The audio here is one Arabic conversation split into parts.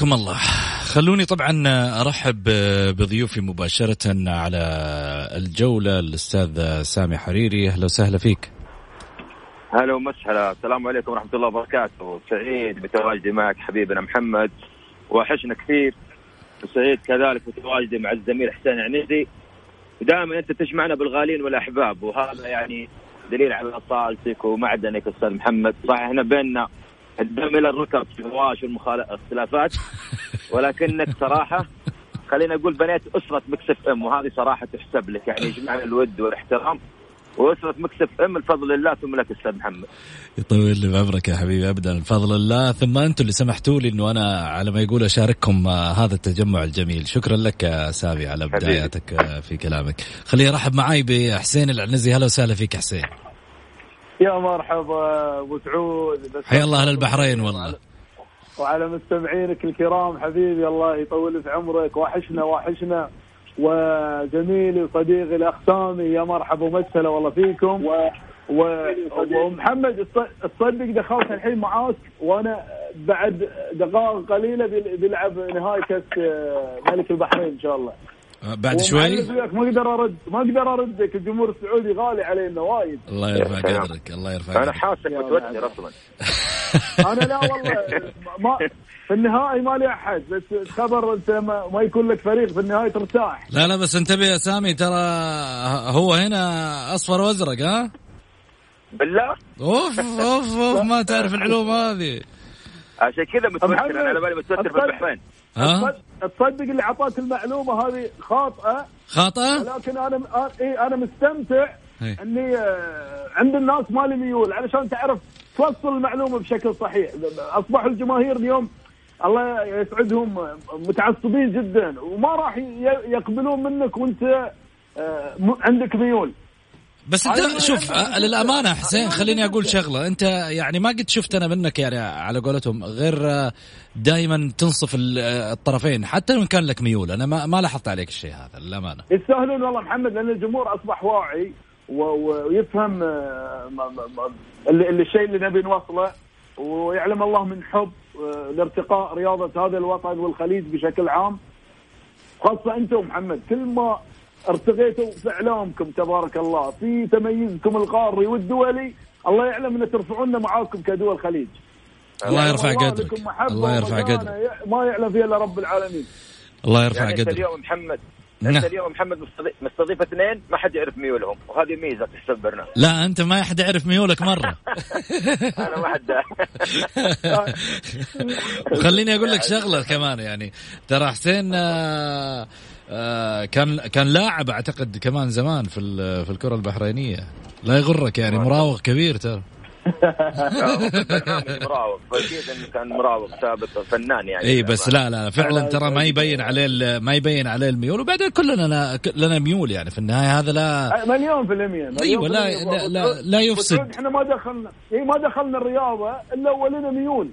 حياكم الله. خلوني طبعا أرحب بضيوفي مباشرة على الجولة الأستاذ سامي حريري. أهلا وسهلا فيك. هلا ومسهلا. السلام عليكم ورحمة الله وبركاته. سعيد بتواجدي معك حبيبنا محمد. وحشنا كثير. وسعيد كذلك بتواجدي مع الزميل حسين عنيزي ودائما أنت تجمعنا بالغالين والأحباب. وهذا يعني دليل على اصالتك ومعدنك أستاذ محمد. صحيح إحنا بيننا الدم إلى الركب في النقاش والمخالفات ولكنك صراحة خلينا أقول بنيت أسرة ميكس أف إم وهذه صراحة تحسب لك. يعني يجمعنا الود والاحترام وأسرة ميكس أف إم الفضل لله ثم لك أستاذ محمد. يطول لي بعمرك يا حبيبي ابدا. بفضل الله. ثم أنتم اللي سمحتوا لي إنه أنا على ما يقول أشارككم هذا التجمع الجميل. شكرا لك يا سامي على بداياتك في كلامك. خليني ارحب معاي بحسين العنزي. هلا وسهلا فيك حسين. يا مرحبا أبو سعود. حيا الله أهل البحرين والله. وعلى مستمعينك الكرام حبيبي الله يطول في عمرك وحشنا وحشنا. وزميلي وصديقي الاخ سامي يا مرحبا ومسهلا والله فيكم. و... و... ومحمد تصدق دخلت الحين معاك وأنا بعد دقائق قليلة بيلعب نهائي كأس ملك البحرين إن شاء الله. بعد شوي؟ ما أقدر أرد ما أقدر اردك الجمهور السعودي غالي علينا وايد. الله يرفع قدرك الله يرفع قدرك. أنا حاسك متوتر أصلا. أنا لا والله ما في النهائي ما لي أحد بس خبر أنت ما, ما يكون لك فريق في النهائي ترتاح. لا لا بس انتبه يا سامي ترى هو هنا أصفر وازرق ها؟ بالله؟ أوف أوف أوف ما تعرف العلوم هذه. عشان كذا متوتر أنا على بالي متوتر في البحرين. ها؟ تصدق اللي اعطاك المعلومة هذه خاطئة. خاطئة؟ ولكن أنا اي أنا مستمتع هي. إني عند الناس مالي ميول علشان تعرف توصل المعلومة بشكل صحيح. اصبحوا الجماهير اليوم الله يسعدهم متعصبين جدا وما راح يقبلون منك وأنت عندك ميول. بس انت شوف للأمانة حسين خليني أقول شغلة. انت يعني ما قد شفت أنا منك يعني على قولتهم غير دائما تنصف الطرفين حتى لو كان لك ميول. أنا ما, ما لاحظت عليك الشيء هذا للأمانة. يستاهلون والله محمد لأن الجمهور أصبح واعي ويفهم اللي الشيء اللي نبي نوصله ويعلم الله من حب لارتقاء رياضة هذا الوطن والخليج بشكل عام. خاصة أنتم محمد كل ما ارتقيتوا في اعلامكم تبارك الله. في تميزكم القاري والدولي الله يعلم أن ترفعونا معاكم كدول الخليج. الله يرفع قدرك. الله يرفع قدرك. ما يعلم فيها إلا رب العالمين. الله يرفع يعني قدرك. اليوم محمد انت اليوم محمد مستضيف اثنين ما حد يعرف ميولهم. وهذه ميزة في البرنامج لا أنت ما حد يعرف ميولك مرة. أنا ما حد وخليني أقول لك شغلة كمان يعني ترى حسين آه كان كان لاعب أعتقد كمان زمان في في الكرة البحرينية. لا يغرك يعني مراوغ كبير ترى. مراوغ فاكيد إنه كان مراوغ سابق فنان يعني. إي بس لا لا فعلا ترى ما يبين عليه ما يبين عليه الميول. وبعدين كلنا لنا ميول يعني في النهاية هذا لا مليون في المية أيوه لا لا, لا لا يفسد. إحنا ما دخلنا إي ما دخلنا الرياضة إلا ولنا ميول.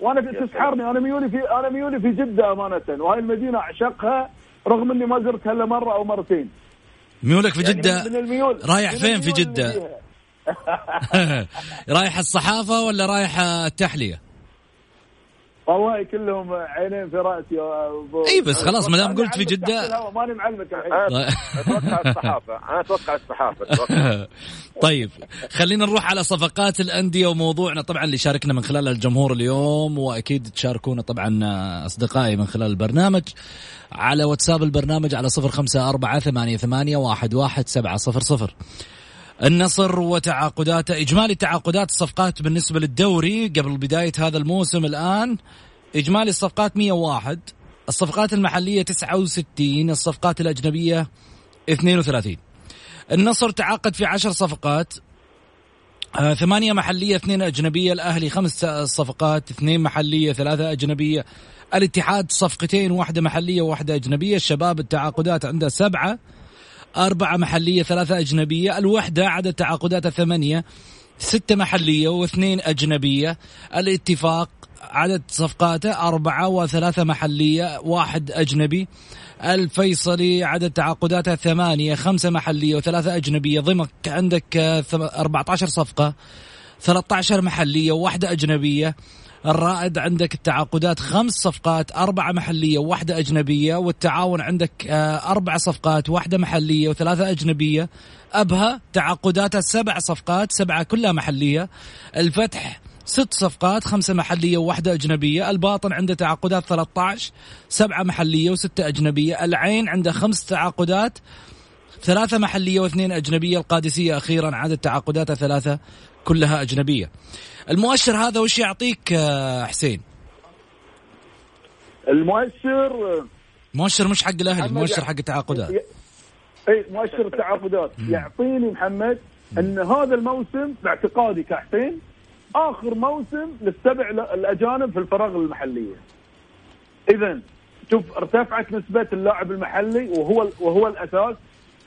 وأنا تسحرني أنا ميولي في أنا ميولي في جدة أمانة. وهاي المدينة أعشقها. رغم إني ما زرتها الا مرة أو مرتين. ميولك في جدة؟ يعني من الميول. رايح من فين في جدة. رايح الصحافة ولا رايح التحلية؟ والله كلهم عينين في رأسي. إي بس خلاص ما دام قلت في جده ماني معلمك الحين. أتوقع الصحافة. أنا أتوقع الصحافة. طيب خلينا نروح على صفقات الأندية وموضوعنا. طبعا اللي شاركنا من خلال الجمهور اليوم وأكيد تشاركونا طبعا أصدقائي من خلال البرنامج. على واتساب البرنامج على صفر خمسة أربعة ثمانية, ثمانية واحد, واحد سبعة صفر صفر. النصر وتعاقداته إجمالي تعاقدات الصفقات بالنسبة للدوري قبل بداية هذا الموسم الآن إجمالي الصفقات 101 الصفقات المحلية 69 الصفقات الأجنبية 32 النصر تعاقد في عشر صفقات آه ثمانية محلية اثنين أجنبية الأهلي خمس صفقات اثنين محلية ثلاثة أجنبية. الاتحاد صفقتين واحدة محلية وواحدة أجنبية. الشباب التعاقدات عنده سبعة. أربعة محلية ثلاثة أجنبية الوحدة عدد تعاقداتها ثمانية ستة محلية واثنين أجنبية الاتفاق عدد صفقاته أربعة وثلاثة محلية واحد أجنبي الفيصلي عدد تعاقداته ثمانية خمسة محلية وثلاثة أجنبية ضمك عندك 14 صفقة 13 محلية وواحدة أجنبية الرائد عندك التعاقدات خمس صفقات أربعة محلية وواحدة أجنبية والتعاون عندك آه، أربع صفقات واحدة محلية وثلاثة أجنبية. أبها تعاقداتها سبع صفقات سبعة كلها محلية. الفتح ست صفقات خمسة محلية وواحدة أجنبية. الباطن عنده تعاقدات 13 سبعة محلية وستة أجنبية. العين عنده خمس تعاقدات ثلاثة محلية واثنين أجنبية. القادسية أخيرا عدد تعاقداتها ثلاثة كلها أجنبية. المؤشر هذا وش يعطيك آه، حسين؟ المؤشر مؤشر مش حق الأهلي مؤشر حق التعاقدات. إي مؤشر التعاقدات. يعطيني محمد إن هذا الموسم باعتقادي كحسين آخر موسم للسبع الأجانب في الفراغ المحلية. اذا شوف ارتفعت نسبة اللاعب المحلي وهو وهو الأساس.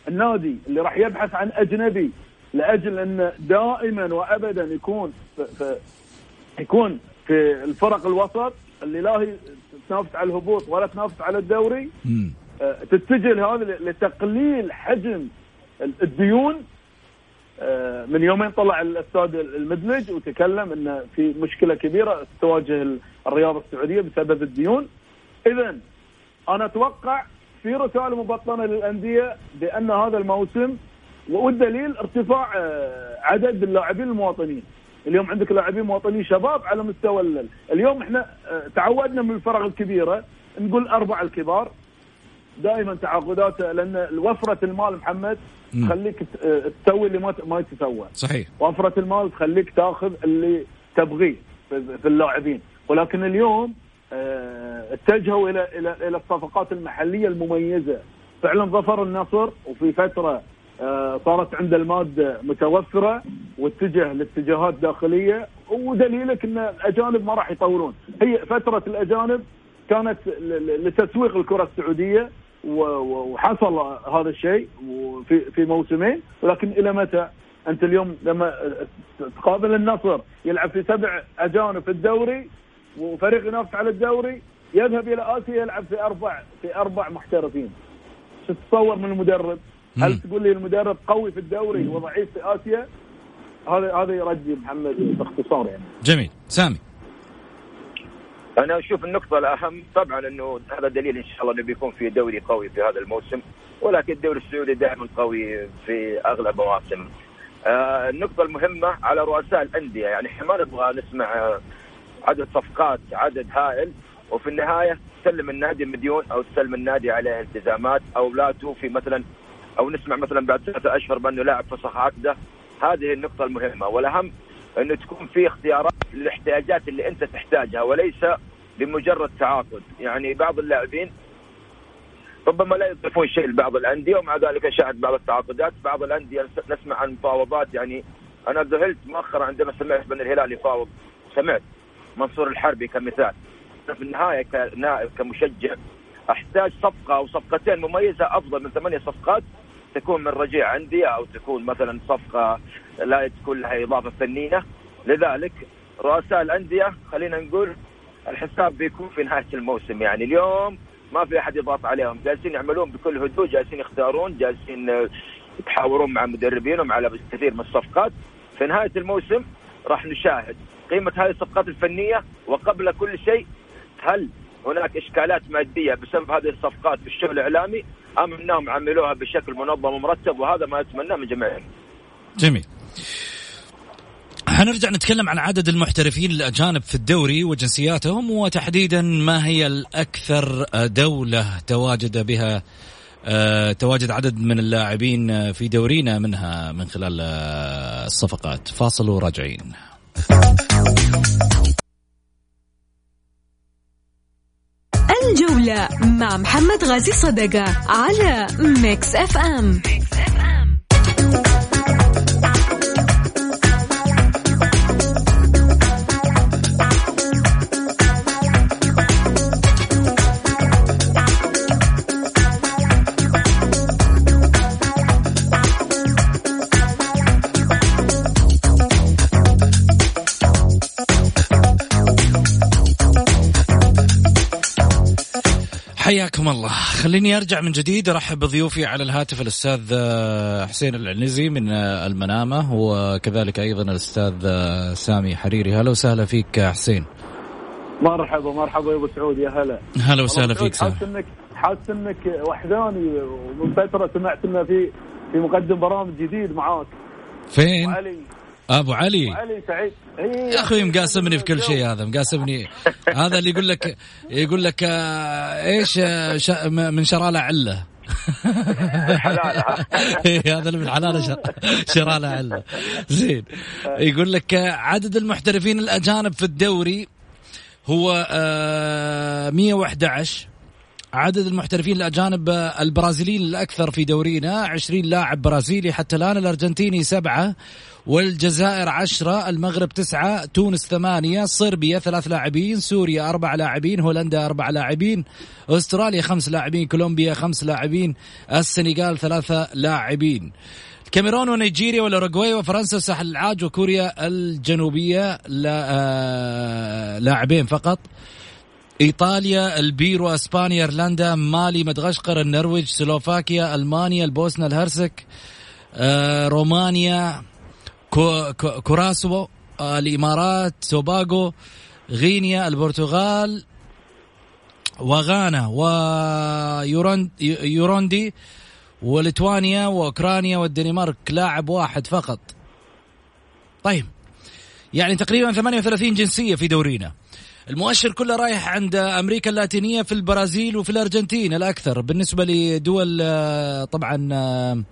النادي اللي راح يبحث عن أجنبي لأجل أن دائما وابدا يكون في, في يكون في الفرق الوسط اللي لا هي تنافس على الهبوط ولا تنافس على الدوري آه، تتجه لهذا لتقليل حجم الديون آه، من يومين طلع الاستاذ المدلج وتكلم إن في مشكلة كبيرة تواجه الرياضة السعودية بسبب الديون. اذا أنا أتوقع في رسائل مبطنة للأندية بأن هذا الموسم والدليل ارتفاع آه، عدد اللاعبين المواطنين. اليوم عندك لاعبين مواطنين شباب على مستوى اليوم إحنا آه، تعودنا من الفرق الكبيرة نقول أربع الكبار. دائما تعاقدات لأن وفرة المال محمد تخليك آه، تسوي اللي ما ما يتسوى. صحيح. وفرة المال تخليك تاخذ اللي تبغيه في اللاعبين. ولكن اليوم اتجهوا إلى إلى إلى الصفقات المحلية المميزة. فعلا ظفر النصر وفي فترة آه، صارت عند المادة متوفرة واتجه لاتجاهات داخلية ودليلك إن الأجانب ما راح يطولون هي فترة الأجانب كانت لتسويق الكرة السعودية وحصل هذا الشيء في في موسمين ولكن إلى متى؟ أنت اليوم لما تقابل النصر يلعب في سبع أجانب في الدوري وفريق ينافس على الدوري يذهب إلى آسيا يلعب في أربع في أربع محترفين شو تتصور من المدرب؟ هل تقول لي المدرب قوي في الدوري وضعيف في آسيا؟ هذا هذا يرجي محمد باختصار يعني. جميل، سامي. أنا أشوف النقطة الأهم طبعا إنه هذا دليل إن شاء الله إنه بيكون في دوري قوي في هذا الموسم ولكن الدوري السعودي دائما قوي في أغلب مواسم. آه النقطة المهمة على رؤساء الأندية يعني إحنا ما نبغى نسمع عدد صفقات عدد هائل وفي النهاية تسلم النادي مديون أو تسلم النادي عليه التزامات أو لا توفي مثلا أو نسمع مثلا بعد ثلاثة أشهر بأنه لاعب فسخ عقده هذه النقطة المهمة. والأهم أنه تكون في اختيارات للاحتياجات اللي أنت تحتاجها وليس بمجرد تعاقد. يعني بعض اللاعبين ربما لا يضيفون شيء لبعض الأندية ومع ذلك شاهد بعض التعاقدات. بعض الأندية نسمع عن مفاوضات. يعني أنا ذهلت مؤخرا عندما سمعت بأن الهلال يفاوض. سمعت منصور الحربي كمثال. في النهاية كنائب كمشجع أحتاج صفقة أو صفقتين مميزة أفضل من ثمانية صفقات تكون من رجيع عندي أو تكون مثلا صفقة لا تكون لها إضافة فنية. لذلك رؤساء الأندية خلينا نقول الحساب بيكون في نهاية الموسم. يعني اليوم ما في أحد يضاف عليهم. جالسين يعملون بكل هدوء جالسين يختارون جالسين يتحاورون مع مدربينهم على كثير من الصفقات. في نهاية الموسم راح نشاهد قيمة هذه الصفقات الفنية. وقبل كل شيء هل هناك إشكالات مادية بسبب هذه الصفقات في الشغل الإعلامي؟ أم إنهم عملوها بشكل منظم ومرتب وهذا ما نتمناه من جميع. جميل. حنرجع نتكلم عن عدد المحترفين الأجانب في الدوري وجنسياتهم وتحديدا ما هي الأكثر دولة تواجد بها آه، تواجد عدد من اللاعبين في دورينا منها من خلال آه، الصفقات. فاصل وراجعين. الجولة مع محمد غازي صدقة على ميكس اف ام, ميكس أف أم. حياكم الله. خليني أرجع من جديد أرحب بضيوفي على الهاتف الأستاذ آه، حسين العنزي من آه، المنامة وكذلك أيضا الأستاذ آه، سامي حريري. هلا وسهلا فيك حسين. مرحبا مرحبا يا أبو سعود يا هلا. هلا وسهلا فيك سامي حاسس انك حاسس إنك وحداني. ومن فترة سمعت إنه في في مقدم برامج جديد معاك. فين؟ وعلي. أبو علي. علي سعيد. يا أخوي مقاسمني في كل شيء هذا مقاسمني. هذا اللي يقول لك يقول لك آه، إيش آه، من شراله علة. إيه، هذا اللي من حلاله شراله علة. زين. يقول لك آه، عدد المحترفين الأجانب في الدوري هو 111 عدد المحترفين الأجانب البرازيليين الأكثر في دورينا 20 لاعب برازيلي حتى الآن الأرجنتيني سبعة والجزائر عشرة المغرب تسعة تونس ثمانية صربيا ثلاث لاعبين سوريا أربع لاعبين هولندا أربع لاعبين أستراليا خمس لاعبين كولومبيا خمس لاعبين السنغال ثلاثة لاعبين. الكاميرون ونيجيريا والأوروغواي وفرنسا وساحل العاج وكوريا الجنوبية آه لاعبين فقط. إيطاليا البيرو إسبانيا إيرلندا مالي مدغشقر النرويج سلوفاكيا ألمانيا البوسنة الهرسك آه رومانيا كوراسو آه، الإمارات توباغو غينيا البرتغال وغانا ويوروندي وليتوانيا وأوكرانيا والدنمارك لاعب واحد فقط. طيب يعني تقريبا 38 جنسية في دورينا. المؤشر كله رايح عند أمريكا اللاتينية في البرازيل وفي الأرجنتين الأكثر. بالنسبة لدول آه، طبعا آه،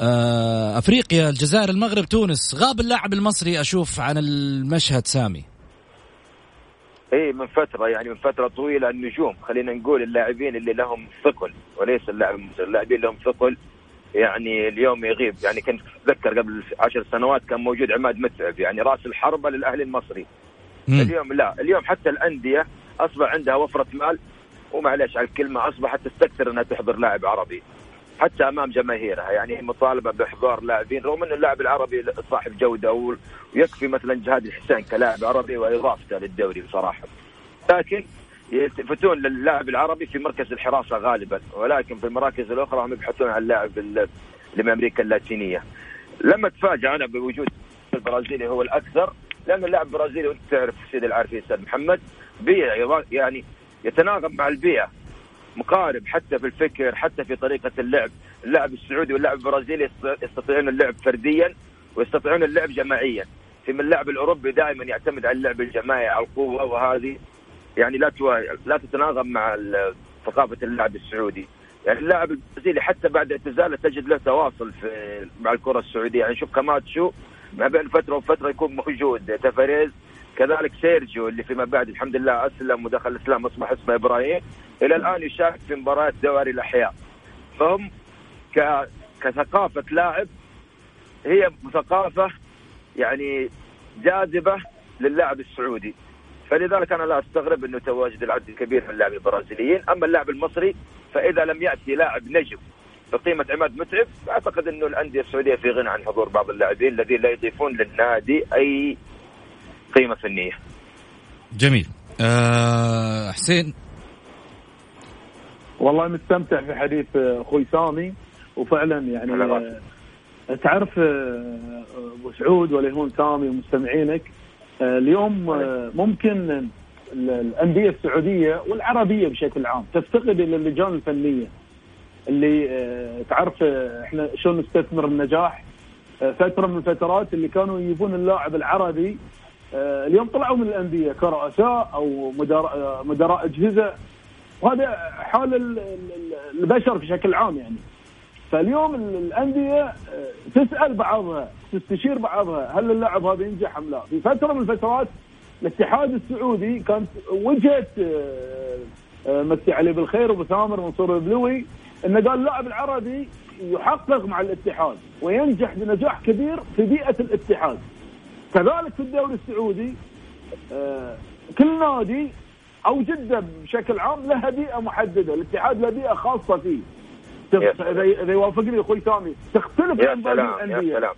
آه، أفريقيا الجزائر المغرب تونس. غاب اللاعب المصري أشوف عن المشهد سامي. اي من فترة يعني من فترة طويلة النجوم. خلينا نقول اللاعبين اللي لهم ثقل وليس اللاعب اللاعبين لهم ثقل يعني اليوم يغيب. يعني كنت أتذكر قبل عشر سنوات كان موجود عماد متعب يعني رأس الحربة للأهلي المصري. اليوم لا اليوم حتى الأندية أصبح عندها وفرة مال ومعلش على الكلمة أصبحت تستكثر إنها تحضر لاعب عربي حتى أمام جماهيرها يعني مطالبة بإحضار لاعبين رغم إن اللاعب العربي صاحب جودة ويكفي مثلا جهاد الحسين كلاعب عربي وإضافته للدوري بصراحة. لكن يلتفتون للاعب العربي في مركز الحراسة غالبا ولكن في المراكز الأخرى هم يبحثون عن اللي من أمريكا اللاتينية. لما تفاجأ أنا بوجود البرازيلي هو الأكثر لأن اللاعب البرازيلي وأنت تعرف سيد العارفين أستاذ محمد بيئة يعني يتناغم مع البيئة مقارب حتى في الفكر حتى في طريقة اللعب. اللاعب السعودي واللاعب البرازيلي يستطيعون اللعب فرديا ويستطيعون اللعب جماعيا. فيما اللاعب الأوروبي دائما يعتمد على اللعب الجماعي على القوة وهذه. يعني لا لا تتناغم مع ثقافة اللاعب السعودي. يعني اللاعب البرازيلي حتى بعد اعتزاله تجد له تواصل في مع الكرة السعودية. يعني شوف كاماتشو ما بين فترة وفترة يكون موجود. تافاريز كذلك سيرجيو اللي فيما بعد الحمد لله أسلم ودخل الإسلام أصبح اسمه إبراهيم. إلى الآن يشارك في مباريات دوري الأحياء. فهم ك... كثقافة لاعب هي ثقافة يعني جاذبة للاعب السعودي. فلذلك أنا لا أستغرب أنه تواجد العدد الكبير من اللاعبين البرازيليين. أما اللاعب المصري فإذا لم يأتي لاعب نجم بقيمه عماد متعب. أعتقد إنه الأندية السعودية في غنى عن حضور بعض اللاعبين الذين لا يضيفون للنادي أي قيمة فنية. جميل. أه حسين؟ والله مستمتع في حديث أخوي سامي وفعلا يعني آه، تعرف آه، أبو سعود ولا هون سامي ومستمعينك آه، اليوم ممكن الأندية السعودية والعربية بشكل عام تفتقد إلى اللجان الفنية. اللي آه، تعرف آه، إحنا شلون نستثمر النجاح. آه، فترة من الفترات اللي كانوا يجيبون اللاعب العربي اليوم طلعوا من الأندية كرؤساء أو مدراء أجهزة. وهذا حال البشر بشكل عام يعني. فاليوم الأندية تسأل بعضها تستشير بعضها هل اللاعب هذا ينجح أم لا؟ في فترة من الفترات الاتحاد السعودي كانت وجهه مسي علي بالخير وأبو ثامر منصور البلوي إنه قال اللاعب العربي يحقق مع الاتحاد وينجح بنجاح كبير في بيئة الاتحاد. كذلك في الدوري السعودي آه، كل نادي أو جدة بشكل عام لها بيئة محددة، الاتحاد له بيئة خاصة فيه. اذا يوافقني أخوي سامي تختلف عن باقي الأندية. يا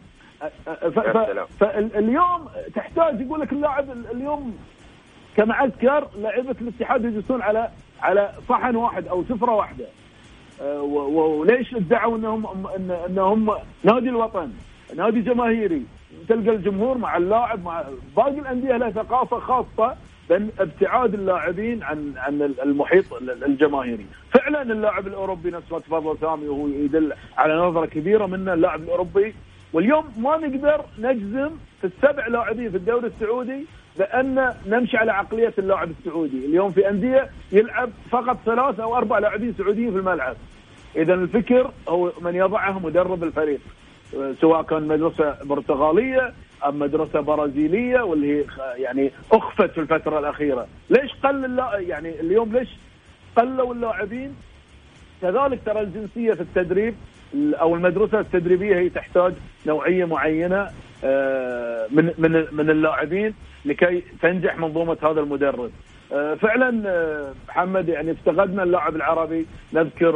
سلام. فاليوم تحتاج يقول لك اللاعب اليوم كمعسكر لعيبة الاتحاد يجلسون على على صحن واحد أو سفرة واحدة. آه، وليش ادعوا انهم إنهم نادي الوطن نادي جماهيري؟ تلقى الجمهور مع اللاعب مع باقي الأندية لها ثقافة خاصة بين ابتعاد اللاعبين عن عن المحيط الجماهيري، فعلا اللاعب الأوروبي نفس ما تفضل سامي وهو يدل على نظرة كبيرة منه اللاعب الأوروبي. واليوم ما نقدر نجزم في السبع لاعبين في الدوري السعودي بان نمشي على عقلية اللاعب السعودي، اليوم في أندية يلعب فقط ثلاث أو أربع لاعبين سعوديين في الملعب. اذا الفكر هو من يضعه مدرب الفريق سواء كان مدرسة برتغالية أم مدرسة برازيلية واللي يعني أخفت في الفترة الأخيرة، ليش قل يعني اليوم ليش قلوا اللاعبين؟ كذلك ترى الجنسية في التدريب أو المدرسة التدريبية هي تحتاج نوعية معينة آه، من من من اللاعبين لكي تنجح منظومة هذا المدرب. آه، فعلا آه، محمد يعني افتقدنا اللاعب العربي. نذكر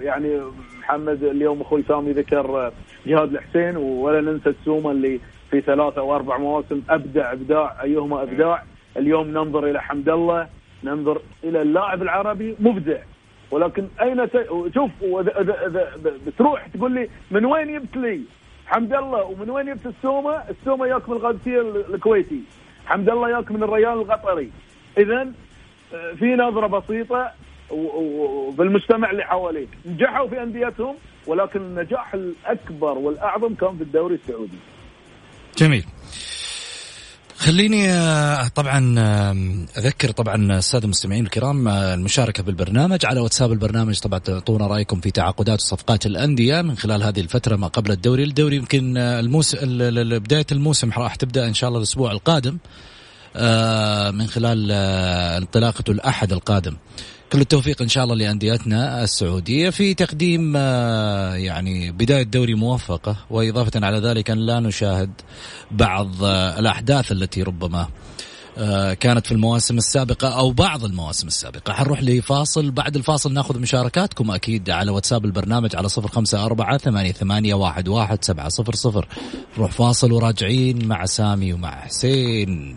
يعني محمد اليوم أخوي سامي ذكر جهاد الحسين ولا ننسى السومة اللي في ثلاثة أو أربع مواسم أبدع أبداع أيهما أبداع. اليوم ننظر إلى حمد الله ننظر إلى اللاعب العربي مبدع. ولكن أين. شوف بتروح تقول لي من وين جبت لي؟ حمد الله. ومن وين جبت السومة؟ السومة ياك من القادسيه الكويتي. حمد الله ياك من الريان القطري. اذا آه، في نظرة بسيطة وبالمجتمع اللي حواليك. نجحوا في أنديتهم ولكن النجاح الأكبر والأعظم كان في الدوري السعودي. جميل. خليني آه، طبعا آه، أذكر طبعا الساده المستمعين الكرام آه، المشاركة بالبرنامج على واتساب البرنامج طبعا تعطونا رأيكم في تعاقدات وصفقات الأندية من خلال هذه الفترة ما قبل الدوري، الدوري يمكن الموسم بداية الموسم راح تبدأ إن شاء الله الأسبوع القادم من خلال انطلاقته الأحد القادم. كل التوفيق إن شاء الله لانديتنا السعودية في تقديم آه، يعني بداية دوري موفقه وإضافة على ذلك أن لا نشاهد بعض آه، الأحداث التي ربما آه، كانت في المواسم السابقة أو بعض المواسم السابقة. حنروح لفاصل بعد الفاصل نأخذ مشاركاتكم أكيد على واتساب البرنامج على صفر خمسة أربعة ثمانية, ثمانية واحد, واحد سبعة صفر صفر. نروح فاصل وراجعين مع سامي ومع حسين.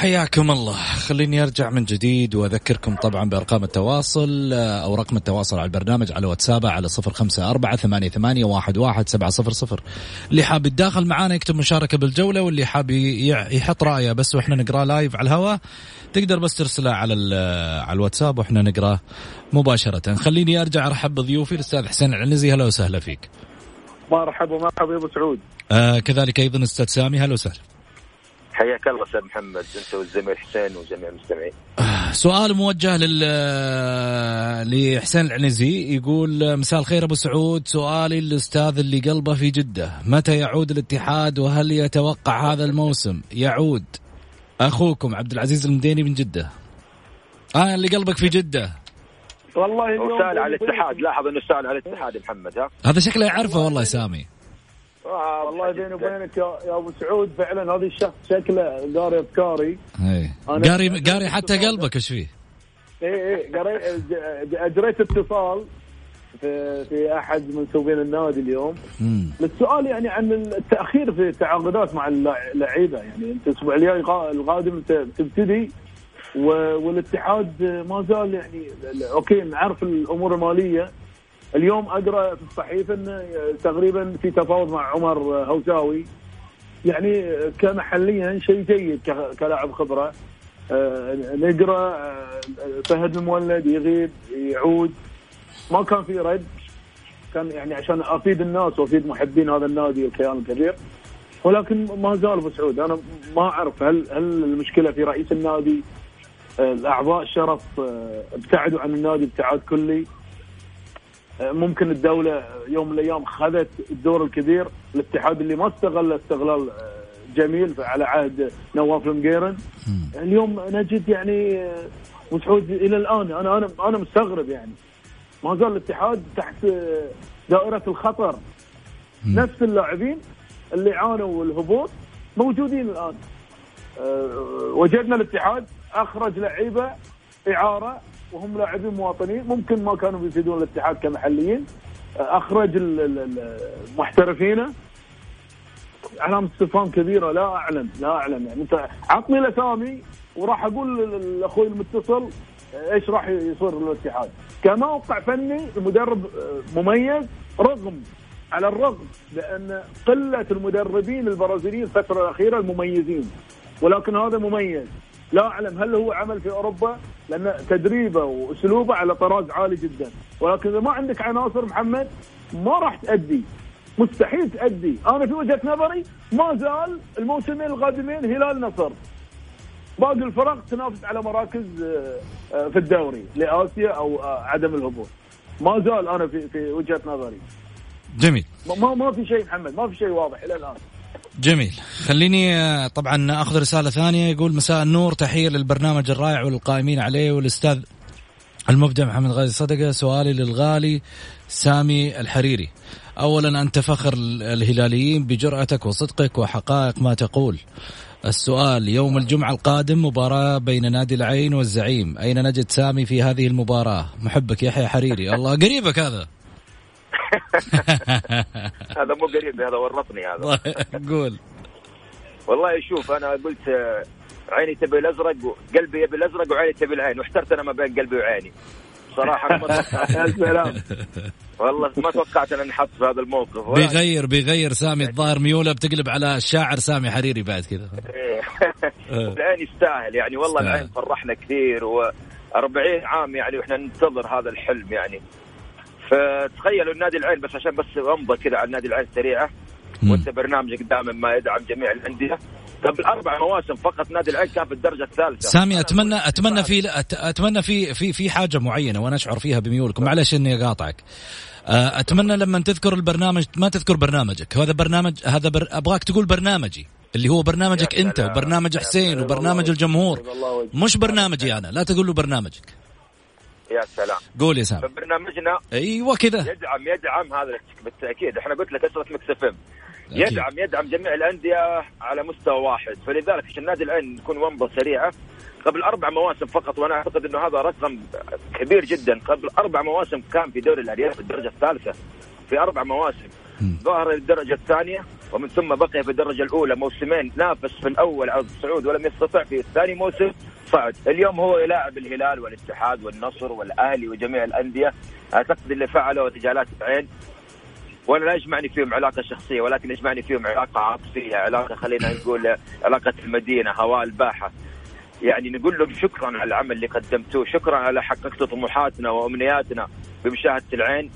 حياكم الله. خليني أرجع من جديد وأذكركم طبعا بأرقام التواصل آه، أو رقم التواصل على البرنامج على واتساب على صفر خمسة أربعة ثمانية, ثمانية واحد, واحد سبعة صفر صفر. اللي حاب يتداخل معانا يكتب مشاركة بالجولة واللي حاب يحط رأيه بس وإحنا نقراه لايف على الهواء تقدر بس ترسله على على الواتساب وإحنا نقراه مباشرة. خليني أرجع أرحب بضيوفي الأستاذ حسين العنزي هلا وسهلا فيك. مرحبا مرحبا يا أبو سعود. آه كذلك أيضا أستاذ سامي هلا وسهلا. حياك الله أستاذ محمد أنت والزميل حسين وجميع المستمعين. سؤال موجه لل لحسين العنزي. يقول مساء الخير أبو سعود. سؤالي للأستاذ اللي قلبه في جدة. متى يعود الاتحاد وهل يتوقع هذا الموسم؟ يعود. أخوكم عبد العزيز المديني من جدة. آه اللي قلبك في جدة. والله سال على الاتحاد. لاحظ إنه سال على الاتحاد محمد ها؟ هذا شكله يعرفه والله سامي. آه والله بيني وبينك يا, يا ابو سعود فعلا هذا الشخص شكله قاري افكاري اي قاري قاري حتى قلبك إيش فيه؟ اي اي قريت أجريت اتصال في في أحد منسوبين النادي اليوم. للسؤال يعني عن التأخير في التعاقدات مع اللعيبة. يعني أنت الأسبوع الجاي القا- القادم ت- تبتدي و- والاتحاد ما زال يعني أوكي نعرف الأمور المالية اليوم اقرا في الصحيفه انه تقريبا في تفاوض مع عمر هوساوي يعني كمحليا شيء جيد كلاعب خبرة. آه، نقرأ آه، فهد المولد يغيب يعود. ما كان في رد. كان يعني عشان أفيد الناس وأفيد محبين هذا النادي الكيان الكبير. ولكن ما زال ابو سعود أنا ما أعرف هل هل المشكلة في رئيس النادي آه، الأعضاء الشرف ابتعدوا عن النادي ابتعاد كلي. ممكن الدولة يوم من الأيام خذت الدور الكبير الاتحاد اللي ما استغل استغلال آه، جميل على عهد نواف المقيرن اليوم نجد يعني آه، أبو سعود إلى الآن أنا أنا أنا مستغرب يعني. ما زال الاتحاد تحت آه، دائرة الخطر. نفس اللاعبين اللي عانوا الهبوط موجودين الآن. آه، وجدنا الاتحاد أخرج لعيبة إعارة وهم لاعبين مواطنين ممكن ما كانوا بيفيدون الاتحاد كمحليين. آه، أخرج محترفينه علامة استفهام كبيرة لا أعلم لا أعلم. يعني أنت عطني الأسامي وراح أقول لأخوي المتصل إيش راح يصير للاتحاد كموقع فني المدرب آه، مميز رغم على الرغم لأن قلة المدربين البرازيليين الفترة الأخيرة المميزين. ولكن هذا مميز. لا أعلم هل هو عمل في أوروبا لأن تدريبه وأسلوبه على طراز عالي جدا. ولكن إذا ما عندك عناصر محمد ما راح تأدي. مستحيل تأدي. أنا في وجهة نظري ما زال الموسمين القادمين هلال نصر. باقي الفرق تنافس على مراكز آه، آه، في الدوري لآسيا أو آه، عدم الهبوط. ما زال أنا في في وجهة نظري. جميل. ما- ما في شيء محمد ما في شيء واضح إلى الآن. جميل. خليني آه، طبعا أخذ رسالة ثانية. يقول مساء النور تحية للبرنامج الرائع وللقائمين عليه والأستاذ المبدع محمد غازي صدقة. سؤالي للغالي سامي الحريري اولا أنت فخر الهلاليين بجرأتك وصدقك وحقائق ما تقول. السؤال يوم الجمعة القادم مباراة بين نادي العين والزعيم أين نجد سامي في هذه المباراة؟ محبك يحيى حريري. الله قريبك هذا. هذا مو قريب هذا ورطني هذا. قول. والله شوف أنا قلت آه، عيني تبي الأزرق وقلبي يبي الأزرق وعيني تبي العين واحترت أنا ما بين قلبي وعيني. صراحة ما توقعت. والله ما توقعت أن نحط في هذا الموقف. بيغير بيغير سامي الظاهر ميوله بتقلب على الشاعر سامي حريري بعد كذا. العين يستاهل يعني والله. العين فرحنا كثير و40 عام يعني وإحنا ننتظر هذا الحلم يعني. فتخيلوا النادي العين بس عشان بس امضى كذا على النادي العين سريعة. وانت برنامجك دائما ما يدعم جميع الأندية قبل أربع مواسم فقط نادي العين كان في الدرجة الثالثة سامي اتمنى أتمنى في أتمنى في في في حاجة معينة وأنا أشعر فيها بميولكم معلش إني أقاطعك أتمنى لما تذكر البرنامج ما تذكر برنامجك هذا برنامج هذا بر... أبغاك تقول برنامجي اللي هو برنامجك أنت. وبرنامج حسين. وبرنامج الجمهور. مش برنامجي أنا لا تقول له برنامجك يا سلام. قول يا سامي. فبرنامجنا أيوه كذا. يدعم يدعم هذا بالتأكيد. إحنا قلت لك أسرة مكس إف. يدعم يدعم جميع الأندية على مستوى واحد. فلذلك عشان النادي العين يكون ومضة سريعة قبل أربع مواسم فقط وأنا أعتقد إنه هذا رقم كبير جدا. قبل أربع مواسم كان في دوري الارياف في الدرجة الثالثة. في أربع مواسم. ظهر للدرجه الثانية ومن ثم بقي في الدرجة الأولى. موسمين نافس في الأول على الصعود ولم يستطع في الثاني موسم صعد اليوم هو يلاعب الهلال والاتحاد والنصر والأهلي وجميع الأندية. أعتقد اللي فعله تجالات العين وأنا لا يجمعني فيهم علاقة شخصية ولكن يجمعني فيهم علاقة عاطفية علاقة خلينا نقول علاقة المدينة هواء الباحة. يعني نقول لهم شكرا على العمل اللي قدمتوه شكرا على حققتوا طموحاتنا وأمنياتنا بمشاهدة العين.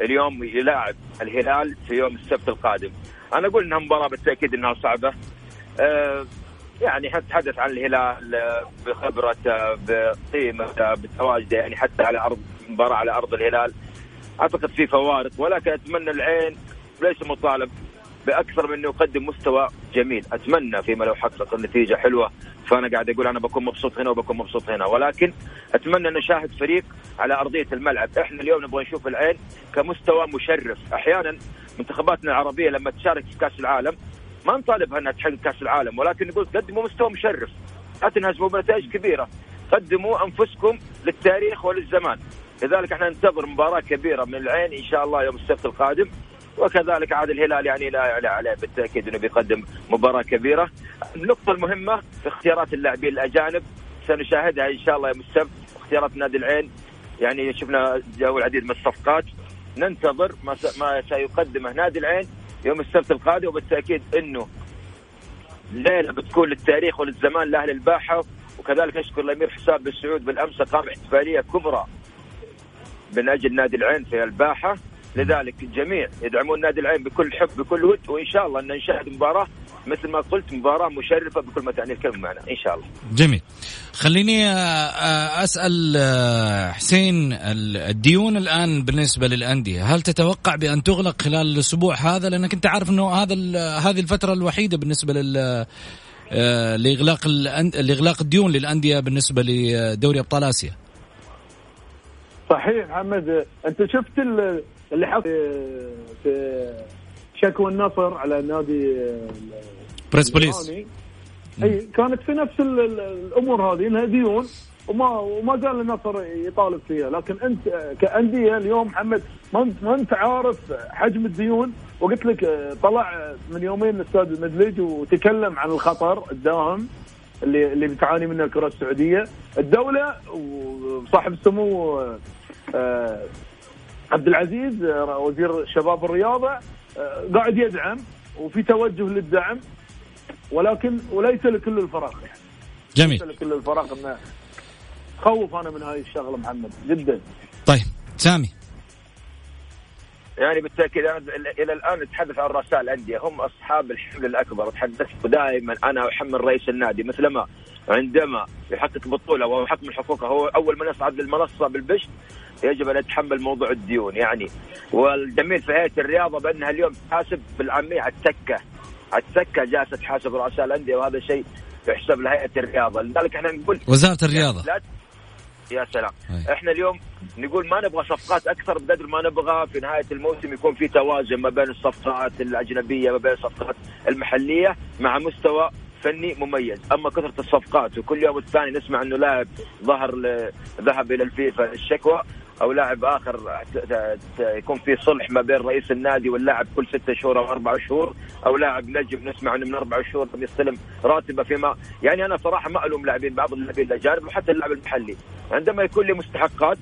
اليوم يلاعب الهلال في يوم السبت القادم. أنا أقول إنها مباراة بالتأكيد إنها صعبة. أه يعني نتحدث عن الهلال بخبرته بقيمته بتواجده يعني حتى على أرض مباراة على أرض الهلال. أعتقد في فوارق ولكن أتمنى العين ليس مطالب بأكثر من أنه يقدم مستوى جميل. أتمنى فيما لو حقق النتيجة حلوة. فأنا قاعد أقول أنا بكون مبسوط هنا وبكون مبسوط هنا. ولكن أتمنى أن نشاهد فريق على أرضية الملعب. إحنا اليوم نبغى نشوف العين كمستوى مشرف. أحيانا منتخباتنا العربية لما تشارك في كأس العالم ما نطالبها انها تحقق كاس العالم ولكن نقول قدموا مستوى مشرف. لا تنهزموا بنتائج كبيرة. قدموا أنفسكم للتاريخ وللزمان. لذلك إحنا ننتظر مباراة كبيرة من العين إن شاء الله يوم السبت القادم. وكذلك عاد الهلال يعني لا يعلى عليه بالتأكيد إنه بيقدم مباراة كبيرة. النقطة المهمة في اختيارات اللاعبين الأجانب. سنشاهدها إن شاء الله يوم السبت. اختيارات نادي العين. يعني شفنا جو العديد من الصفقات. ننتظر ما ما سيقدمه نادي العين. يوم السبت القادم وبالتأكيد إنه ليلة بتكون للتاريخ وللزمان لأهل الباحة. وكذلك أشكر الأمير حساب بن سعود بالأمس قام احتفالية كبرى من أجل نادي العين في الباحة. لذلك الجميع يدعمون نادي العين بكل حب بكل ود وإن شاء الله أن نشاهد مباراه مثل ما قلت مباراة مشرفة بكل ما تعني الكلمة معنا إن شاء الله. جميل. خليني آه، آه، أسأل آه، حسين الديون الآن بالنسبة للأندية هل تتوقع بأن تغلق خلال الأسبوع هذا لأنك أنت عارف إنه هذا هذه الفترة الوحيدة بالنسبة لل لإغلاق لإغلاق الديون للأندية بالنسبة لدوري أبطال آسيا. صحيح محمد أنت شفت اللي حصل في شكوى النصر على نادي بريس بوليس. أي كانت في نفس الأمور هذه انها ديون وما وما زال النصر يطالب فيها. لكن أنت كأندية اليوم محمد ما انت عارف حجم الديون؟ وقلت لك طلع من يومين الأستاذ المدلج وتكلم عن الخطر الداهم اللي اللي بتعاني منه الكرة السعودية. الدولة وصاحب السمو آه، عبد العزيز آه، وزير الشباب والرياضه آه، قاعد يدعم وفي توجه للدعم ولكن وليس لكل الفراغ يعني. جميل. ليس لكل الفراغ إنه خوف أنا من هاي الشغلة محمد جدا. طيب سامي. يعني بالتأكيد أنا إلى الآن نتحدث عن رؤساء الانديه هم أصحاب الحمل الأكبر. تحدثت دائما أنا احمل رئيس النادي. مثلما عندما يحقق بطولة وهو حق من حقوقه هو أول من يصعد للمنصة بالبشت. يجب أن يتحمل موضوع الديون يعني. والجميل في هيئة الرياضة بأنها اليوم تحاسب بالعامية على التكه على التكه جالسة تحاسب رؤساء الأندية وهذا شيء يحسب لهيئة الرياضة. لذلك إحنا نقول وزارة الرياضة. لا يا سلام. هي. إحنا اليوم نقول ما نبغى صفقات أكثر بقدر ما نبغى في نهاية الموسم يكون في توازن ما بين الصفقات الأجنبية ما بين الصفقات المحلية مع مستوى فني مميز. أما كثرة الصفقات وكل يوم والثاني نسمع إنه لاعب ظهر ذهب إلى الفيفا الشكوى أو لاعب آخر يكون في صلح ما بين رئيس النادي واللاعب كل ستة شهور أو أربع شهور أو لاعب نجم نسمع إنه من أربع شهور يستلم راتبة فيما يعني أنا صراحة ما ألوم لاعبين بعض اللاعبين الأجانب وحتى اللاعب المحلي. عندما يكون لي مستحقات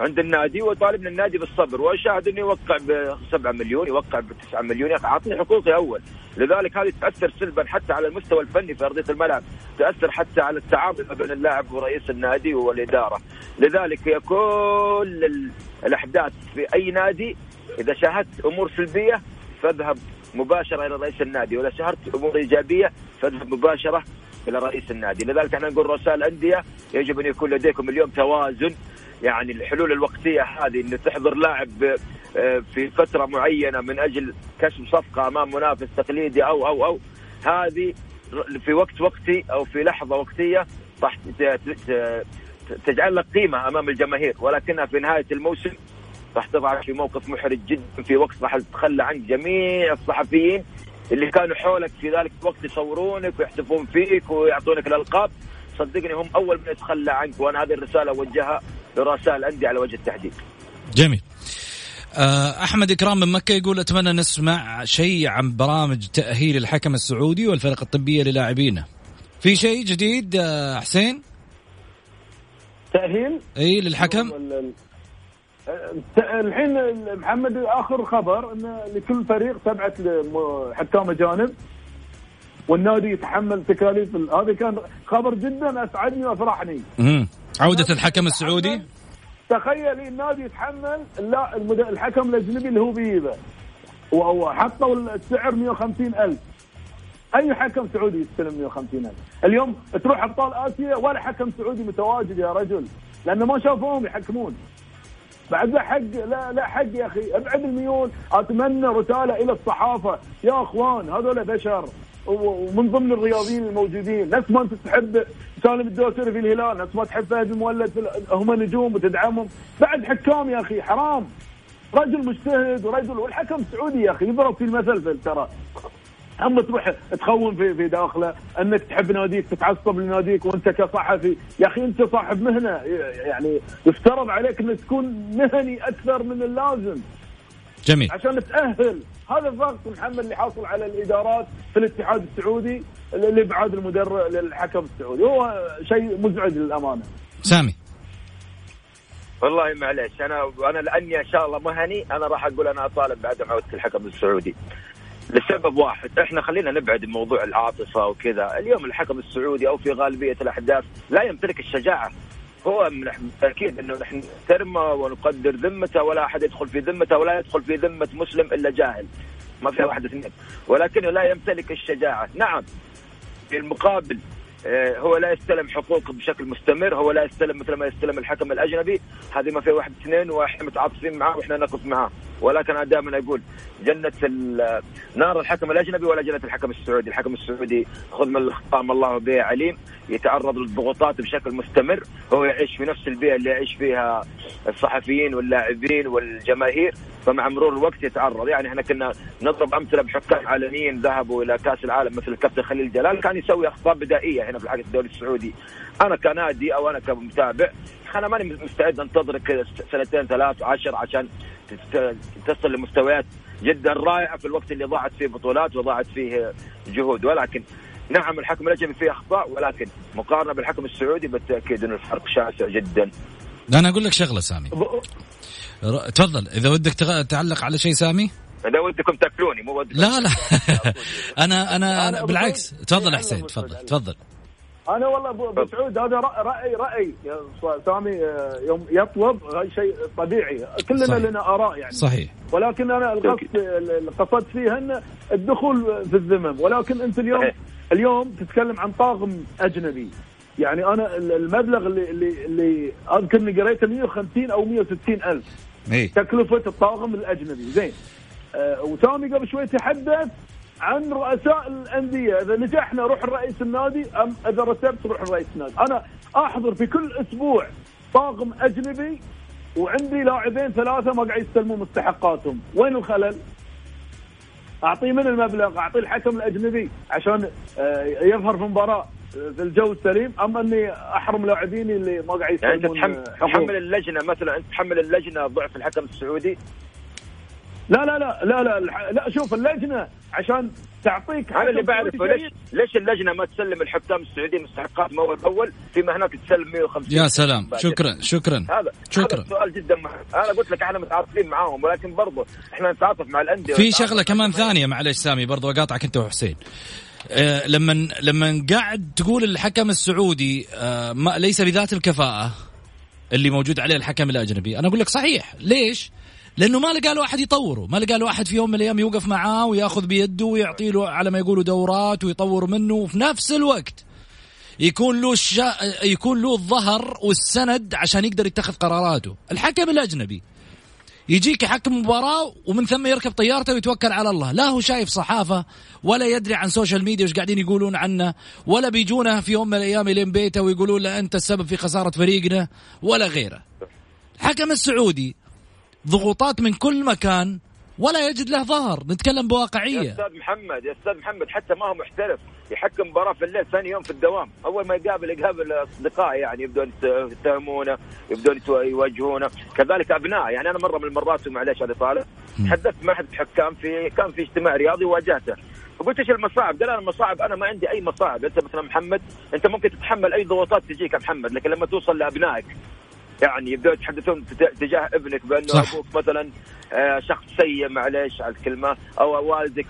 عند النادي وطالب من النادي بالصبر. واشاهد إنه يوقع ب 7 مليون يوقع ب 9 مليون. يا أخي أعطني حقوقي أول. لذلك هذه تأثر سلبا حتى على المستوى الفني في أرضية الملعب. تأثر حتى على التعامل ما بين اللاعب ورئيس النادي والإدارة. لذلك هي كل الأحداث في أي نادي إذا شاهدت أمور سلبية فاذهب مباشرة إلى رئيس النادي. وإذا شاهدت أمور إيجابية فاذهب مباشرة إلى رئيس النادي. لذلك إحنا نقول رؤساء الأندية يجب أن يكون لديكم اليوم توازن يعني الحلول الوقتية هذه انه تحضر لاعب آه، في فترة معينة من أجل كسب صفقة أمام منافس تقليدي أو أو أو هذه في وقت وقتي أو في لحظة وقتية راح تجعل لك قيمة أمام الجماهير ولكنها في نهاية الموسم راح تضعك في موقف محرج جدا في وقت راح تتخلى عنك جميع الصحفيين اللي كانوا حولك في ذلك الوقت يصورونك ويحتفون فيك ويعطونك الألقاب. صدقني هم أول من يتخلى عنك وأنا هذه الرسالة أوجهها لرؤساء الأندية على وجه التحديد. جميل. آه، أحمد إكرام من مكة يقول أتمنى نسمع شيء عن برامج تأهيل الحكم السعودي والفرق الطبية للاعبينه. في شيء جديد آه، حسين؟ تأهيل؟ إي للحكم؟ الحين محمد آخر خبر إن لكل فريق سبعه حكام اجانب والنادي يتحمل تكاليف هذا كان خبر جدا أسعدني وأفرحني. عودة الحكم السعودي؟ تخيل النادي يتحمل لا الحكم الأجنبي اللي هو بيجيبه. وحطوا السعر 150 ألف. أي حكم سعودي يستلم 150 ألف؟ اليوم تروح أبطال آسيا ولا حكم سعودي متواجد يا رجل لأنه ما شافوهم يحكمون. بعد لا حق لا لا حق يا أخي ابعد الميول. أتمنى رسالة إلى الصحافة. يا أخوان هذول بشر. ومن ضمن الرياضيين الموجودين نفس ما أنت تحب سالم الدوسري في الهلال نفس ما تحب فهد المولد هم نجوم وتدعمهم. بعد حكام يا أخي حرام. رجل مجتهد ورجل والحكم السعودي يا أخي يضرب في المثل ترى. اما تروح تخون في في داخله أنك تحب ناديك تتعصب لناديك وأنت كصحفي. يا أخي أنت صاحب مهنة. يعني يفترض عليك أنك تكون مهني أكثر من اللازم. جميل. عشان تأهل. هذا الضغط محمد اللي حاصل على الإدارات في الاتحاد السعودي لابعاد المدرب للحكم السعودي. هو شيء مزعج للأمانة. سامي. والله معليش أنا أنا لأني إن شاء الله مهني أنا راح أقول أنا أطالب بعدم عوده الحكم السعودي. لسبب واحد إحنا خلينا نبعد موضوع العاطفة وكذا. اليوم الحكم السعودي أو في غالبية الأحداث لا يمتلك الشجاعة. هو من أكيد إنه نحن نحترمه ونقدر ذمته ولا أحد يدخل في ذمته ولا يدخل في ذمة مسلم إلا جاهل. ما فيها واحد اثنين. ولكنه لا يمتلك الشجاعة. نعم في المقابل هو لا يستلم حقوقه بشكل مستمر هو لا يستلم مثل ما يستلم الحكم الأجنبي. هذه ما في واحد اثنين وإحنا متعاطفين معاه وإحنا نقف معاه ولكن أنا دائما أقول جنة نار الحكم الأجنبي ولا جنة الحكم السعودي، الحكم السعودي خذ من الاخطاء ما الله به عليم يتعرض للضغوطات بشكل مستمر، هو يعيش في نفس البيئة اللي يعيش فيها الصحفيين واللاعبين والجماهير، فمع مرور الوقت يتعرض، يعني إحنا كنا نضرب أمثلة بحكام عالميين ذهبوا إلى كأس العالم مثل الكابتن خليل جلال كان يسوي أخطاء بدائية. هنا في الحكم الدولي السعودي. أنا كنادي أو أنا كمتابع أنا ماني مستعد انتظرك سنتين ثلاث عشر عشان تصل لمستويات جدا رائعة في الوقت اللي ضاعت فيه بطولات وضاعت فيه جهود. ولكن نعم الحكم الاجنبي فيه أخطاء ولكن مقارنة بالحكم السعودي بالتأكيد انه الفرق شاسع جدا. أنا أقول لك شغلة سامي. تفضل. إذا ودك تعلق على شيء سامي؟ إذا ودكم تاكلوني مو لا لا. أنا أنا بالعكس. تفضل حسين تفضل تفضل. أنا والله ابو سعود هذا راي رأي. يا سامي آه، يوم يطلب شيء طبيعي. كلنا صحيح. لنا آراء يعني. صحيح. ولكن أنا القصد اللي قصدت فيها ان الدخول في الذمم ولكن أنت اليوم صحيح. اليوم تتكلم عن طاقم أجنبي. يعني أنا المبلغ اللي اللي, اللي أذكر إني قريته 150 أو 160 ألف. إيه؟ تكلفة الطاقم الأجنبي. زين. آه وسامي قبل شوي تحدث عن رؤساء الأندية إذا نجحنا روح الرئيس النادي أم إذا رتبت روح الرئيس النادي؟ أنا أحضر في كل أسبوع طاقم أجنبي وعندي لاعبين ثلاثة ما قاعد يستلمون مستحقاتهم. وين الخلل؟ اعطيه من المبلغ؟ اعطيه الحكم الأجنبي عشان آه، يظهر في مباراه آه، في الجو السليم. ام إني أحرم لاعبيني اللي ما قاعد يستلمون يعني انت تحمل اللجنة مثلا انت تحمل اللجنة ضعف الحكم السعودي؟ لا لا لا لا لا لا شوف اللجنة عشان تعطيك أنا اللي بعرفه ليش ليش اللجنة ما تسلم الحكام السعوديين مستحقات أول؟ باول فيما هناك تسلم 150 يا سلام. شكرا شكرا هذا شكرا. هذا سؤال جدا مهم أنا قلت لك إحنا متعاطفين معاهم ولكن برضه إحنا نتعاطف مع الأندية في شغلة كمان ثانية معلش سامي برضه أقاطعك أنت وحسين. آه لما لما قاعد تقول الحكم السعودي آه ما ليس بذات الكفاءة اللي موجود عليه الحكم الأجنبي. أنا أقول لك صحيح. ليش؟ لأنه ما لقى له أحد يطوره. ما لقى له أحد في يوم من الأيام يوقف معاه ويأخذ بيده ويعطي له على ما يقولوا دورات ويطور منه. وفي نفس الوقت يكون له الشا... يكون له الظهر والسند عشان يقدر يتخذ قراراته. الحكم الأجنبي. يجيك يحكم مباراة ومن ثم يركب طيارته ويتوكل على الله. لا هو شايف صحافة ولا يدري عن سوشيال ميديا وش قاعدين يقولون عنه ولا بيجونه في يوم من الأيام لين بيته ويقولون له أنت السبب في خسارة فريقنا ولا غيره. حكم السعودي ضغوطات من كل مكان ولا يجد له ظهر. نتكلم بواقعية. يا أستاذ محمد يا أستاذ محمد حتى ما هو محترف يحكم مباراة في الليل ثاني يوم في الدوام. أول ما يقابل يقابل اصدقائه يعني يبدون يتهمونه يبدون يواجهونه كذلك أبناء. يعني أنا مرة من المرات ومعليش هذا طالب تحدثت مع أحد الحكام في كان في اجتماع رياضي واجهته فقلت إيش المصاعب؟ قال أنا المصاعب أنا ما عندي أي مصاعب، أنت مثلا محمد أنت ممكن تتحمل أي ضغوطات تجيك يا محمد، لكن لما توصل لأبنائك يعني يبدأوا يتحدثون تجاه ابنك بأنه صح. أبوك مثلا آه، شخص سيء معليش على الكلمة أو والدك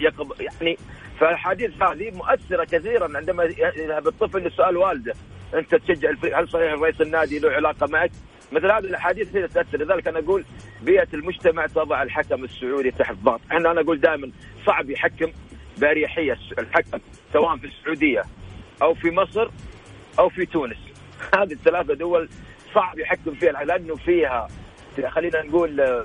يقب يعني فالحديث هذه مؤثرة كثيرا عندما يذهب الطفل لسؤال والده أنت تشجع هل صحيح رئيس النادي له علاقة معك؟ مثل هذه الأحاديث هي تاثر لذلك أنا أقول بيئة المجتمع تضع الحكم السعودي تحت ضغط، إحنا أنا أقول دائما صعب يحكم بأريحية الحكم سواء في السعودية أو في مصر أو في تونس هذه الثلاثة دول صعب يحكم فيها لأنه فيها خلينا نقول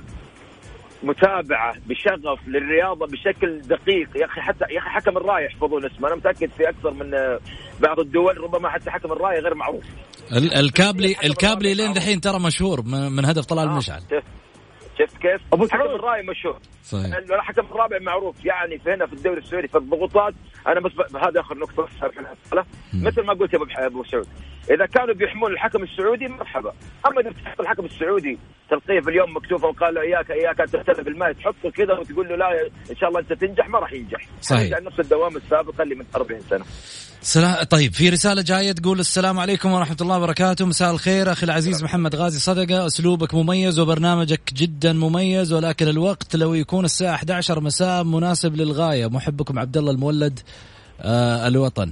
متابعة بشغف للرياضة بشكل دقيق. يا أخي حتى يا أخي حكم الرايه يحفظون اسمه. أنا متأكد في أكثر من آه، بعض الدول ربما حتى حكم الرايه غير معروف. الكابلي الكابلي لين دحين ترى مشهور من هدف طلال آه المشعل شفت كيف؟ أبو حكم سعود. الراي مشهور. صحيح. الحكم الرابع معروف. يعني في هنا في الدوري السعودي في الضغوطات أنا بس هذا آخر نقطة مثل ما قلت يا أبو أبو سعود. إذا كانوا بيحمون الحكم السعودي مرحبا. أما إذا تحط الحكم السعودي تلقيه في اليوم مكتوفه وقال له اياك إياك أن تبتلى بالماء تحطه كذا وتقول له لا إن شاء الله أنت تنجح ما راح ينجح. صحيح. يرجع نفس الدوام السابق اللي من 40 سنة. سلام طيب في رسالة جاية تقول السلام عليكم ورحمة الله وبركاته. مساء الخير. أخي العزيز محمد غازي صدقة أسلوبك مميز وبرنامجك جدا مميز ولكن الوقت لو يكون الساعة 11 مساء مناسب للغاية. محبكم عبد الله المولد آه الوطن.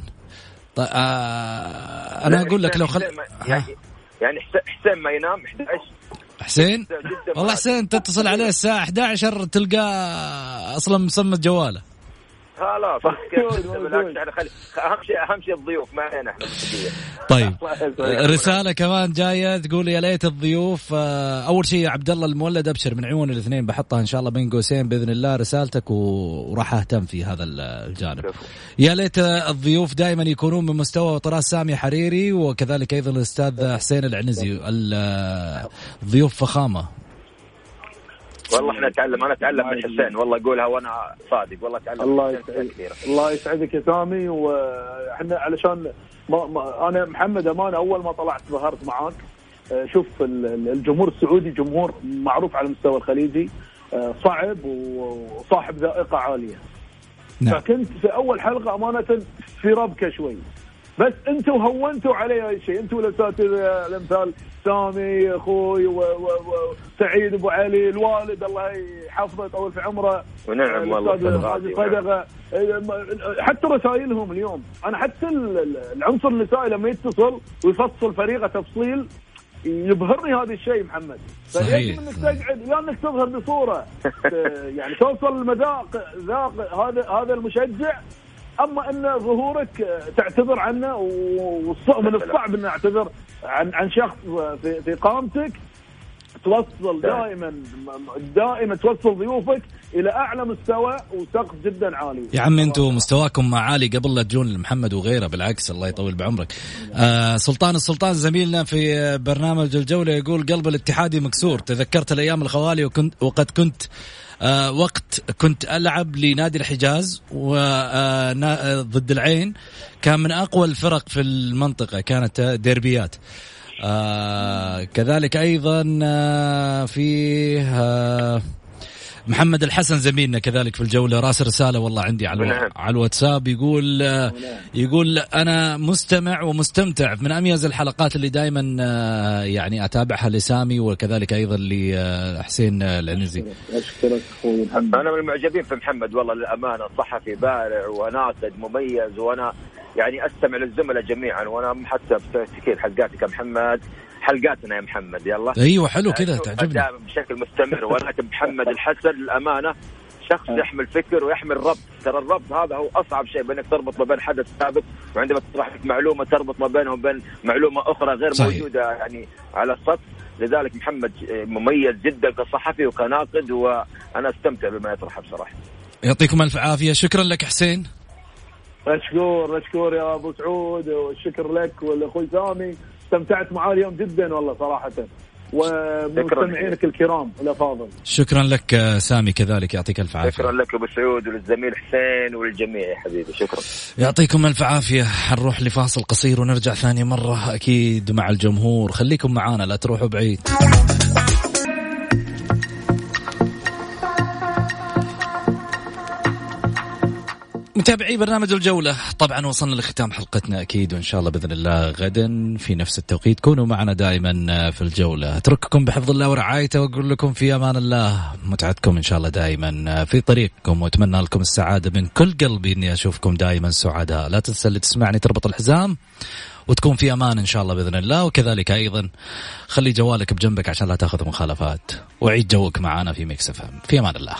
طيب آه أنا أقول لك لو خل يعني يعني حس- حسين ما ينام 11 حسين؟ والله حسين تتصل عليه الساعة 11 تلقاه أصلا مسمى جواله. خلاص خلي أهم شيء أهم شيء الضيوف ما علينا إحنا. طيب. رسالة كمان جاية تقول يا ليت الضيوف. آه، أول شيء عبد الله المولد أبشر من عيون الاثنين بحطها إن شاء الله بين قوسين بإذن الله رسالتك و- وراح أهتم في هذا ال- الجانب. يا ليت الضيوف دائما يكونون من مستوى وطراز سامي حريري وكذلك أيضا الأستاذ حسين العنزي ال- الضيوف فخامة. والله إحنا نتعلم أنا أتعلم من حسين. والله اقولها وأنا صادق. والله أتعلم الله يسعدك. الله يسعدك يا سامي. وإحنا علشان ما ما أنا محمد أمان أول ما طلعت ظهرت معاك. آه، شوف ال- ال- الجمهور السعودي جمهور معروف على المستوى الخليجي. آه، صعب وصاحب ذائقة عالية. نعم. فكنت في أول حلقة أمانة في ربكة شوي. بس أنتم هونتوا علي هاي الشيء. أنتم الأساتذة الأمثال. سامي أخوي و- و- وسعيد أبو علي الوالد الله يحفظه يطول في عمره. ونعم والله صدقة. حتى رسائلهم اليوم. أنا حتى ال- ال- العنصر النسائي لما يتصل ويفصل فريقه تفصيل يبهرني هذا الشيء محمد. صحيح، انك. تقعد؟ يا إنك تظهر بصورة. يعني توصل المذاق ذاق هذا هذا المشجع. أما أن ظهورك تعتذر عنه والص- من الصعب أن أعتذر عن عن شخص في في قامتك توصل دائما دائما توصل ضيوفك إلى أعلى مستوى وسقف جدا عالي يا عم أنتم مستواكم عالي قبل لا تجون محمد وغيره بالعكس الله يطول بعمرك. آه سلطان السلطان زميلنا في برنامج الجولة يقول قلب الاتحادي مكسور تذكرت الأيام الخوالي وكنت وقد كنت آه وقت كنت ألعب لنادي الحجاز وضد العين كان من أقوى الفرق في المنطقة كانت ديربيات. آه كذلك أيضا آه فيه آه محمد الحسن زميلنا كذلك في الجولة راسل رسالة والله عندي على نعم. على الواتساب يقول آه، يقول أنا مستمع ومستمتع. من أميز الحلقات اللي دائما يعني أتابعها لسامي وكذلك أيضا لحسين العنزي. أشكرك أخوي محمد. أنا من المعجبين في محمد والله للأمانة صحفي بارع وناقد مميز وأنا يعني أستمع للزملاء جميعا وأنا حتى في كثير حلقاتك يا محمد؟ حلقاتنا يا محمد يلا. أيوه حلو كذا أشوفها تعجبني. دائما بشكل مستمر ولكن محمد الحسن للأمانة شخص يحمل فكر ويحمل ربط ترى الربط هذا هو أصعب شيء بإنك تربط ما بين حدث سابق وعندما تطرح لك معلومة تربط ما بينهم وبين معلومة أخرى غير صحيح. موجودة يعني على السطح. لذلك محمد مميز جدا كصحفي وكناقد وأنا أستمتع بما يطرحه بصراحة. يعطيكم ألف عافية. شكرا لك حسين. مشكور مشكور يا أبو سعود والشكر لك والأخوي سامي. استمتعت معاه اليوم جدا والله صراحة. ومستمعينك الكرام الافاضل شكرا لك آه، سامي كذلك يعطيك ألف عافية. شكرا لك أبو سعود وللزميل حسين وللجميع يا حبيبي شكرا. يعطيكم ألف عافية. حنروح لفاصل قصير ونرجع ثاني مرة أكيد مع الجمهور. خليكم معانا لا تروحوا بعيد. متابعي برنامج الجولة. طبعا وصلنا لختام حلقتنا أكيد وإن شاء الله بإذن الله غدا في نفس التوقيت. كونوا معنا دائما في الجولة. أترككم بحفظ الله ورعايته وأقول لكم في أمان الله. متعتكم إن شاء الله دائما في طريقكم وأتمنى لكم السعادة من كل قلبي إني أشوفكم دائما سعداء. لا تنسى اللي تسمعني تربط الحزام وتكون في أمان إن شاء الله بإذن الله. وكذلك أيضا خلي جوالك بجنبك عشان لا تأخذ مخالفات. وعيد جوك معنا في ميكس في أمان الله.